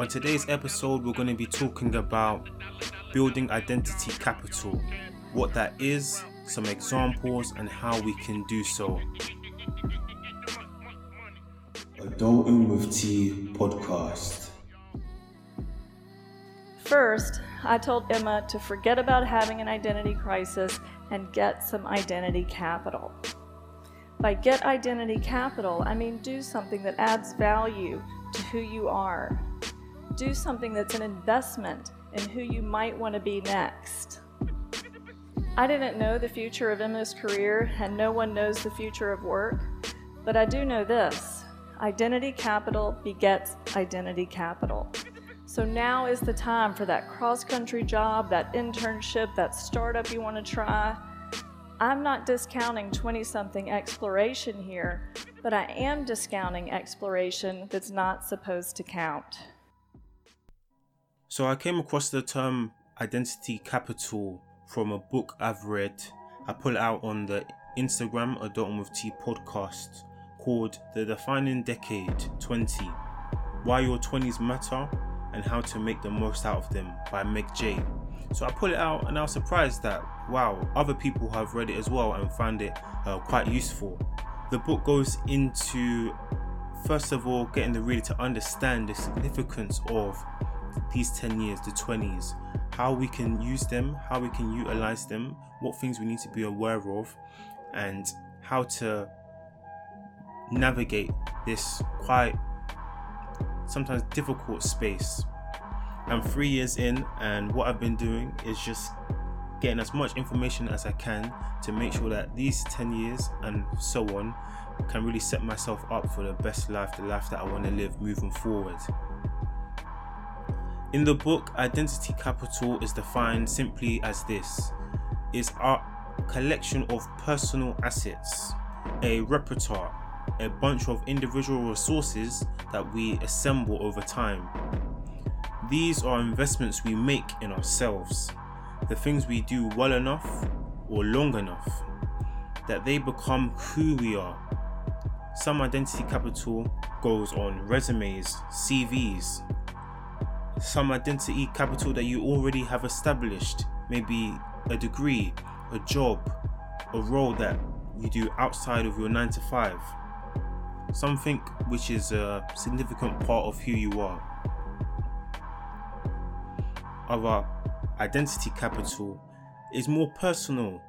On today's episode, we're going to be talking about building identity capital, what that is, some examples, and how we can do so. Adulting with T podcast. First, I told Emma to forget about having an identity crisis and get some identity capital. By get identity capital, I mean do something that adds value to who you are. Do something that's an investment in who you might want to be next. I didn't know the future of Emma's career, and no one knows the future of work, but I do know this identity capital begets identity capital. So now is the time for that cross country job, that internship, that startup you want to try. I'm not discounting 20 something exploration here, but I am discounting exploration that's not supposed to count. So I came across the term identity capital from a book I've read. I put it out on the Instagram Adulting with T podcast called The Defining Decade 20 Why Your 20s Matter and How to Make the Most Out of Them by Meg Jay. So I put it out and I was surprised that, wow, other people have read it as well and found it uh, quite useful. The book goes into, first of all, getting the reader to understand the significance of these 10 years, the 20s, how we can use them, how we can utilize them, what things we need to be aware of, and how to navigate this quite sometimes difficult space. I'm three years in, and what I've been doing is just getting as much information as I can to make sure that these 10 years and so on can really set myself up for the best life, the life that I want to live moving forward. In the book, identity capital is defined simply as this is our collection of personal assets, a repertoire a bunch of individual resources that we assemble over time. These are investments we make in ourselves, the things we do well enough or long enough, that they become who we are. Some identity capital goes on resumes, CVs. Some identity capital that you already have established, maybe a degree, a job, a role that you do outside of your 9 to 5 something which is a significant part of who you are. Our identity capital is more personal,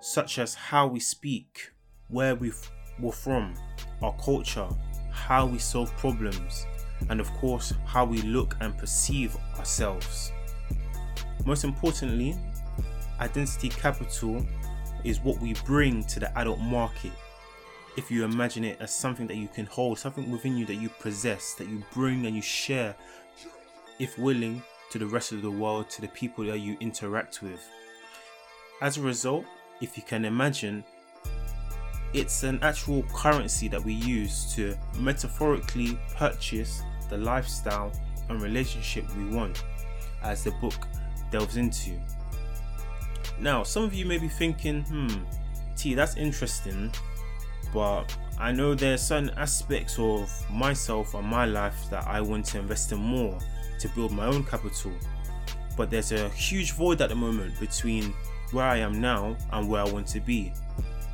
such as how we speak, where we we're from, our culture, how we solve problems, and of course, how we look and perceive ourselves. Most importantly, identity capital is what we bring to the adult market if you imagine it as something that you can hold, something within you that you possess, that you bring and you share, if willing, to the rest of the world, to the people that you interact with. As a result, if you can imagine, it's an actual currency that we use to metaphorically purchase the lifestyle and relationship we want, as the book delves into. Now, some of you may be thinking, hmm, T, that's interesting, but I know there's certain aspects of myself and my life that I want to invest in more to build my own capital. But there's a huge void at the moment between where I am now and where I want to be.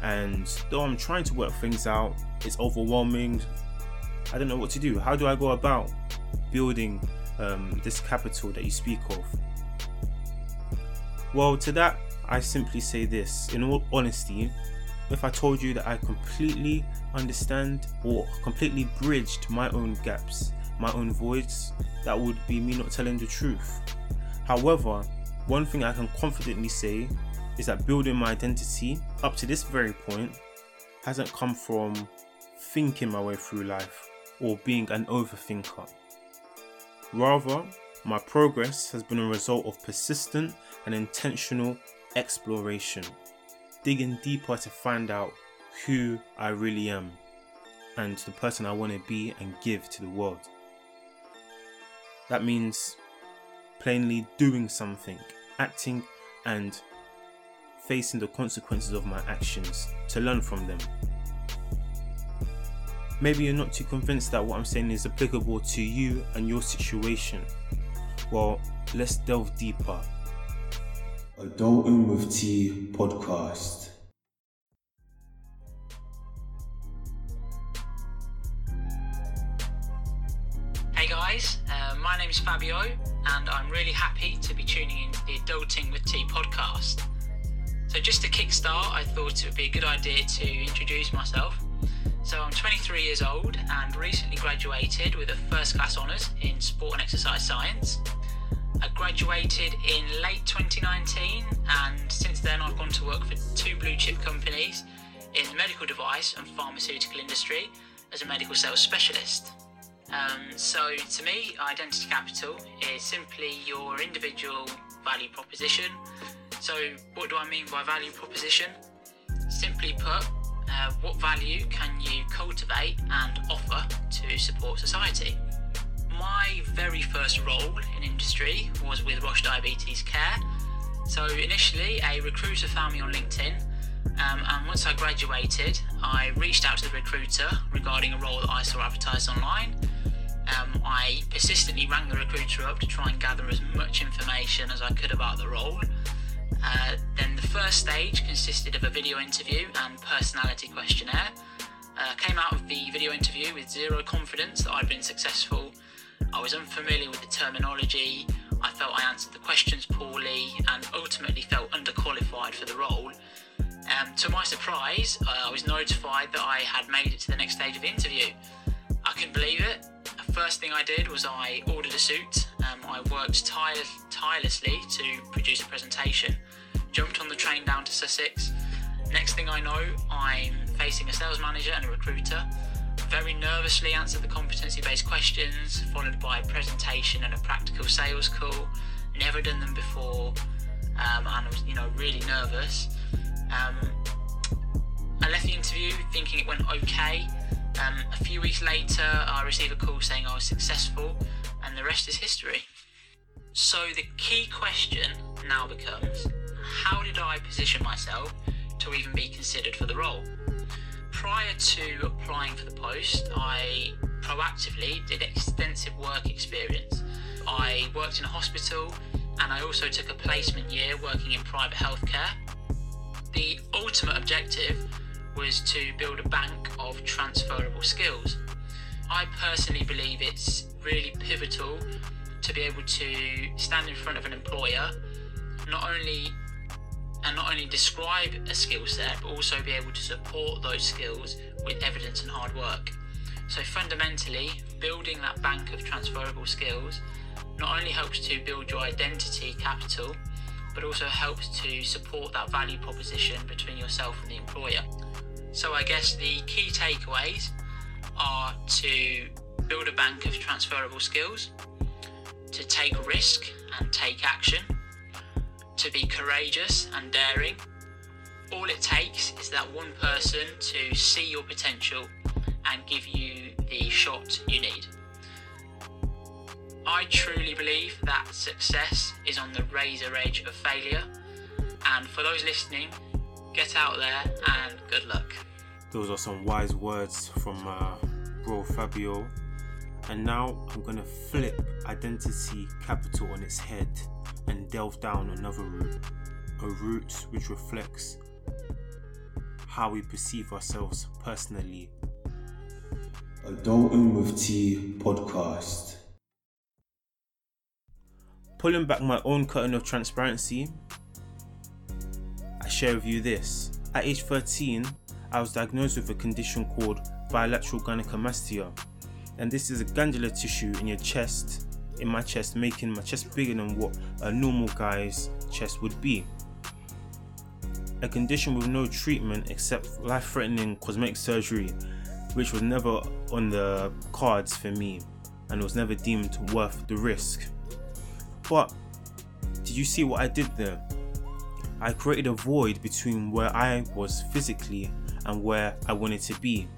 And though I'm trying to work things out, it's overwhelming. I don't know what to do. How do I go about building um, this capital that you speak of? Well, to that, I simply say this in all honesty, if I told you that I completely understand or completely bridged my own gaps, my own voids, that would be me not telling the truth. However, one thing I can confidently say is that building my identity up to this very point hasn't come from thinking my way through life or being an overthinker. Rather, my progress has been a result of persistent and intentional exploration digging deeper to find out who I really am and the person I want to be and give to the world. That means plainly doing something, acting and facing the consequences of my actions to learn from them. Maybe you're not too convinced that what I'm saying is applicable to you and your situation. Well, let's delve deeper. Adulting with Tea podcast. Hey guys, uh, my name is Fabio, and I'm really happy to be tuning in to the Adulting with Tea podcast. So, just to kickstart, I thought it would be a good idea to introduce myself. So, I'm 23 years old and recently graduated with a first class honours in sport and exercise science. I graduated in late 2019, and since then, I've gone to work for two blue chip companies in the medical device and pharmaceutical industry as a medical sales specialist. Um, so, to me, identity capital is simply your individual value proposition so, what do I mean by value proposition? Simply put, uh, what value can you cultivate and offer to support society? My very first role in industry was with Roche Diabetes Care. So, initially, a recruiter found me on LinkedIn, um, and once I graduated, I reached out to the recruiter regarding a role that I saw advertised online. Um, I persistently rang the recruiter up to try and gather as much information as I could about the role. Uh, then the first stage consisted of a video interview and personality questionnaire. Uh, came out of the video interview with zero confidence that I'd been successful. I was unfamiliar with the terminology. I felt I answered the questions poorly and ultimately felt underqualified for the role. Um, to my surprise, uh, I was notified that I had made it to the next stage of the interview. I couldn't believe it. The first thing I did was I ordered a suit. Um, I worked tire- tirelessly to produce a presentation jumped on the train down to Sussex. Next thing I know, I'm facing a sales manager and a recruiter. Very nervously answered the competency based questions, followed by a presentation and a practical sales call. Never done them before, um, and I was, you know, really nervous. Um, I left the interview thinking it went okay. Um, a few weeks later, I received a call saying I was successful, and the rest is history. So the key question now becomes how did I position myself to even be considered for the role? Prior to applying for the post, I proactively did extensive work experience. I worked in a hospital and I also took a placement year working in private healthcare. The ultimate objective was to build a bank of transferable skills. I personally believe it's really pivotal to be able to stand in front of an employer, not only and not only describe a skill set but also be able to support those skills with evidence and hard work. So, fundamentally, building that bank of transferable skills not only helps to build your identity capital but also helps to support that value proposition between yourself and the employer. So, I guess the key takeaways are to build a bank of transferable skills, to take risk and take action to be courageous and daring. All it takes is that one person to see your potential and give you the shot you need. I truly believe that success is on the razor edge of failure, and for those listening, get out there and good luck. Those are some wise words from uh, bro Fabio. And now I'm gonna flip identity capital on its head and delve down another route, a route which reflects how we perceive ourselves personally. Adulting with Tea podcast. Pulling back my own curtain of transparency, I share with you this. At age 13, I was diagnosed with a condition called bilateral gynecomastia, and this is a glandular tissue in your chest in my chest, making my chest bigger than what a normal guy's chest would be. A condition with no treatment except life threatening cosmetic surgery, which was never on the cards for me and was never deemed worth the risk. But did you see what I did there? I created a void between where I was physically and where I wanted to be.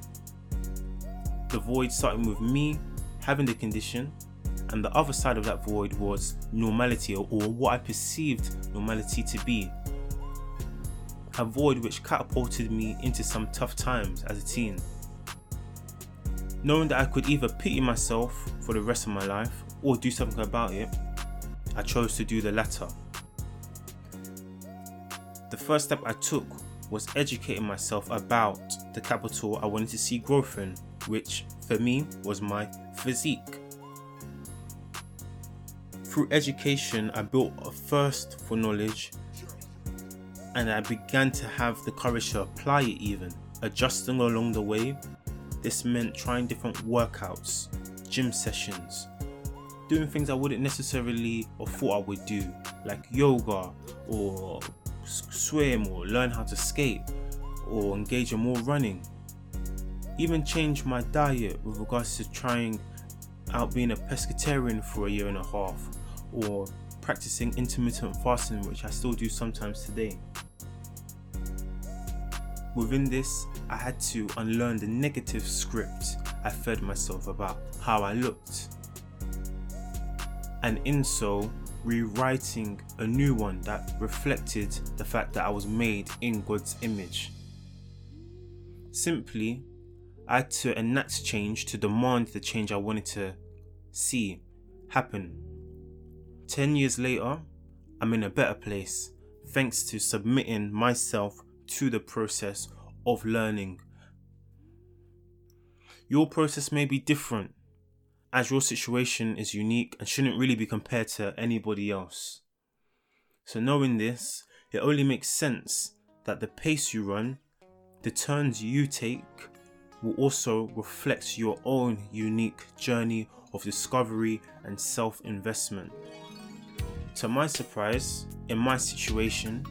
The void started with me having the condition and the other side of that void was normality or, or what I perceived normality to be. A void which catapulted me into some tough times as a teen. Knowing that I could either pity myself for the rest of my life or do something about it, I chose to do the latter. The first step I took was educating myself about the capital I wanted to see growth in, which for me was my physique. Through education, I built a thirst for knowledge and I began to have the courage to apply it, even adjusting along the way. This meant trying different workouts, gym sessions, doing things I wouldn't necessarily or thought I would do, like yoga or swim or learn how to skate or engage in more running. Even change my diet with regards to trying out being a pescatarian for a year and a half or practicing intermittent fasting, which I still do sometimes today. Within this, I had to unlearn the negative script I fed myself about how I looked. And in so, rewriting a new one that reflected the fact that I was made in God's image. Simply, I had to enact change to demand the change I wanted to see happen. Ten years later, I'm in a better place thanks to submitting myself to the process of learning. Your process may be different as your situation is unique and shouldn't really be compared to anybody else. So, knowing this, it only makes sense that the pace you run, the turns you take, will also reflect your own unique journey of discovery and self investment. To my surprise, in my situation,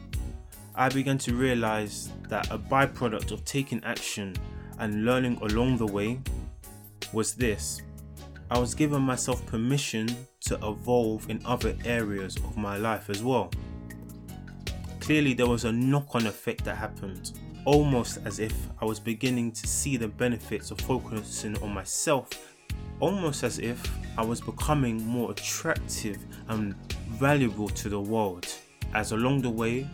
I began to realize that a byproduct of taking action and learning along the way was this I was giving myself permission to evolve in other areas of my life as well. Clearly, there was a knock on effect that happened, almost as if I was beginning to see the benefits of focusing on myself, almost as if I was becoming more attractive and valuable to the world. As along the way,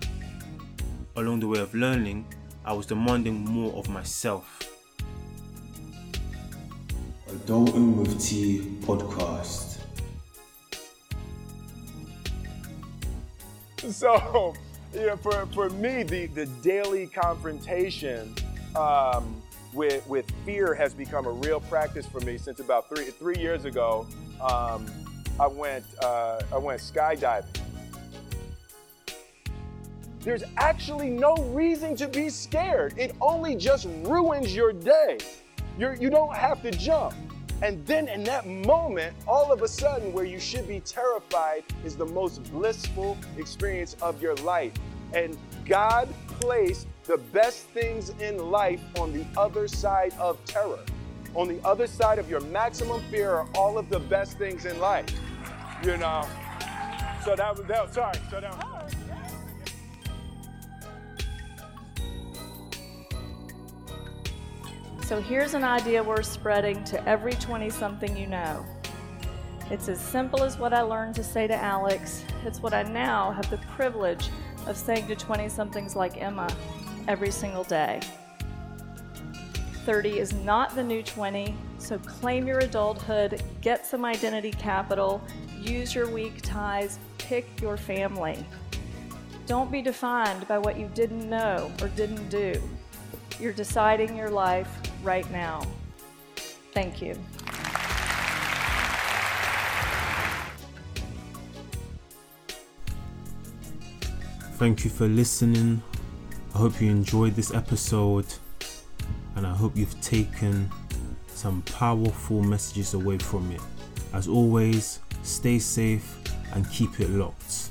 along the way of learning, I was demanding more of myself. Adulting with T podcast. So, you know, for, for me, the, the daily confrontation um, with, with fear has become a real practice for me since about three, three years ago. Um, I went, uh, I went skydiving. There's actually no reason to be scared. It only just ruins your day. You're, you don't have to jump. And then in that moment, all of a sudden, where you should be terrified is the most blissful experience of your life. And God placed the best things in life on the other side of terror. On the other side of your maximum fear are all of the best things in life. You know? So that was, that, sorry. So that was, So here's an idea worth spreading to every 20 something you know. It's as simple as what I learned to say to Alex. It's what I now have the privilege of saying to 20 somethings like Emma every single day. 30 is not the new 20, so claim your adulthood, get some identity capital, use your weak ties, pick your family. Don't be defined by what you didn't know or didn't do. You're deciding your life right now. Thank you. Thank you for listening. I hope you enjoyed this episode and I hope you've taken some powerful messages away from it. As always, stay safe and keep it locked.